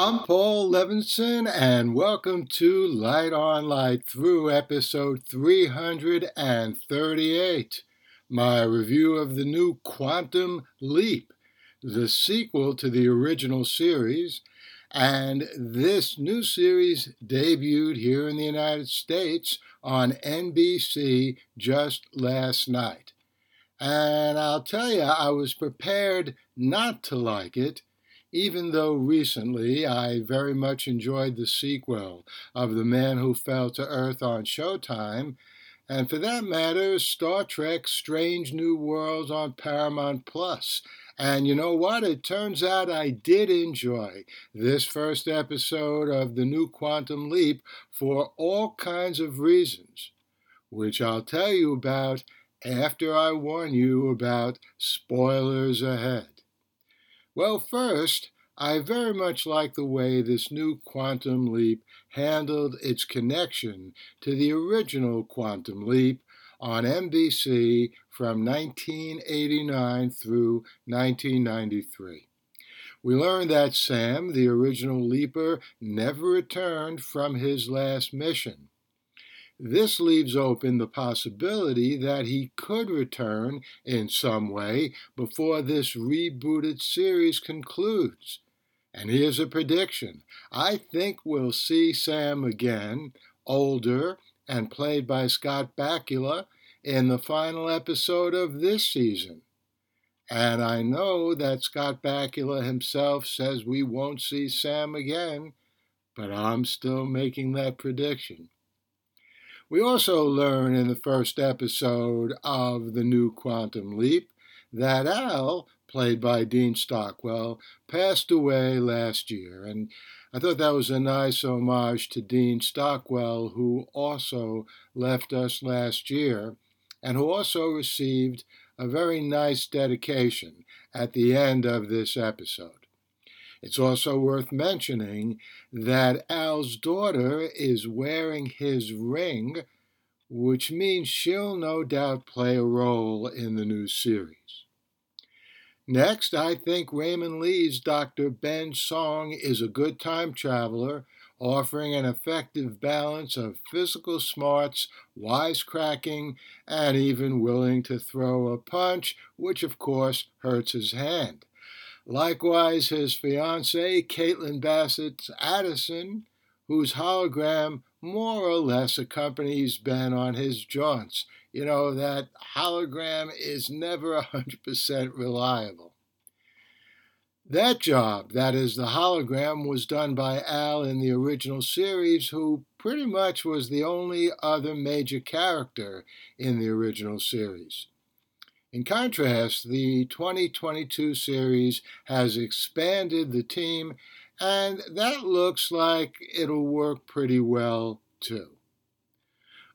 I'm Paul Levinson, and welcome to Light on Light Through episode 338, my review of the new Quantum Leap, the sequel to the original series. And this new series debuted here in the United States on NBC just last night. And I'll tell you, I was prepared not to like it even though recently I very much enjoyed the sequel of The Man Who Fell to Earth on Showtime, and for that matter, Star Trek Strange New Worlds on Paramount Plus. And you know what? It turns out I did enjoy this first episode of the new Quantum Leap for all kinds of reasons, which I'll tell you about after I warn you about spoilers ahead. Well, first, I very much like the way this new Quantum Leap handled its connection to the original Quantum Leap on NBC from 1989 through 1993. We learned that Sam, the original leaper, never returned from his last mission. This leaves open the possibility that he could return in some way before this rebooted series concludes. And here's a prediction I think we'll see Sam again, older and played by Scott Bakula, in the final episode of this season. And I know that Scott Bakula himself says we won't see Sam again, but I'm still making that prediction. We also learn in the first episode of the new Quantum Leap that Al, played by Dean Stockwell, passed away last year. And I thought that was a nice homage to Dean Stockwell, who also left us last year and who also received a very nice dedication at the end of this episode. It's also worth mentioning that Al's daughter is wearing his ring, which means she'll no doubt play a role in the new series. Next, I think Raymond Lee's Dr. Ben Song is a good time traveler, offering an effective balance of physical smarts, wisecracking, and even willing to throw a punch, which of course hurts his hand. Likewise, his fiancee, Caitlin Bassett Addison, whose hologram more or less accompanies Ben on his jaunts. You know, that hologram is never 100% reliable. That job, that is, the hologram, was done by Al in the original series, who pretty much was the only other major character in the original series. In contrast, the 2022 series has expanded the team, and that looks like it'll work pretty well too.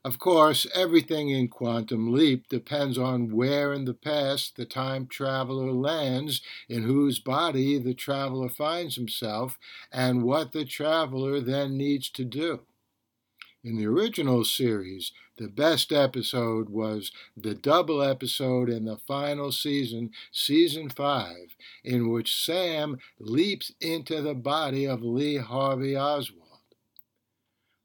Of course, everything in Quantum Leap depends on where in the past the time traveler lands, in whose body the traveler finds himself, and what the traveler then needs to do. In the original series, the best episode was the double episode in the final season, season 5, in which Sam leaps into the body of Lee Harvey Oswald.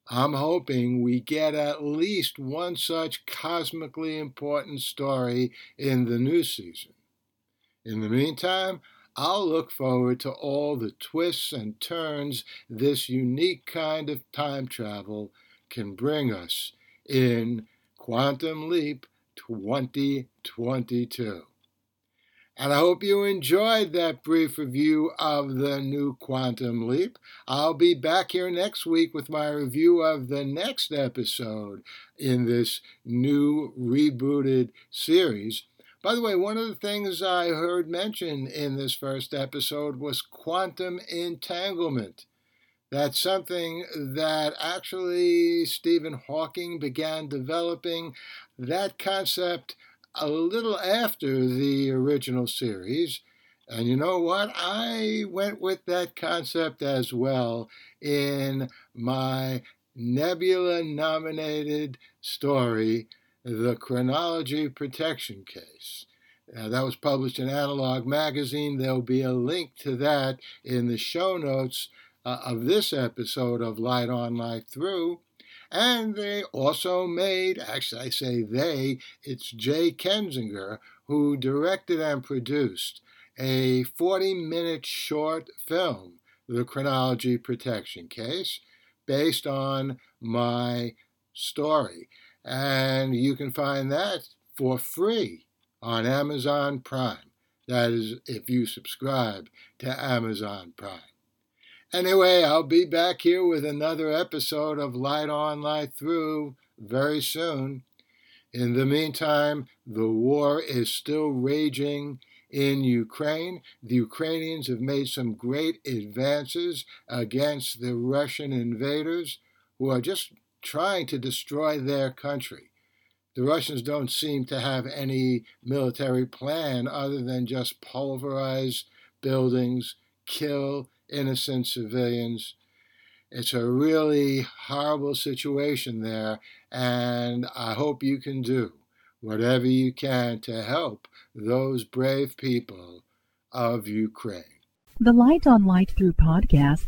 I'm hoping we get at least one such cosmically important story in the new season. In the meantime, I'll look forward to all the twists and turns this unique kind of time travel can bring us in Quantum Leap 2022. And I hope you enjoyed that brief review of the new Quantum Leap. I'll be back here next week with my review of the next episode in this new rebooted series. By the way, one of the things I heard mentioned in this first episode was quantum entanglement. That's something that actually Stephen Hawking began developing that concept a little after the original series. And you know what? I went with that concept as well in my Nebula nominated story, The Chronology Protection Case. Uh, that was published in Analog Magazine. There'll be a link to that in the show notes uh, of this episode of Light On, Light Through. And they also made, actually, I say they, it's Jay Kensinger who directed and produced a 40 minute short film, The Chronology Protection Case, based on my story. And you can find that for free on Amazon Prime. That is, if you subscribe to Amazon Prime. Anyway, I'll be back here with another episode of Light On, Light Through very soon. In the meantime, the war is still raging in Ukraine. The Ukrainians have made some great advances against the Russian invaders who are just trying to destroy their country. The Russians don't seem to have any military plan other than just pulverize buildings, kill, innocent civilians. It's a really horrible situation there, and I hope you can do whatever you can to help those brave people of Ukraine. The Light on Light Through podcast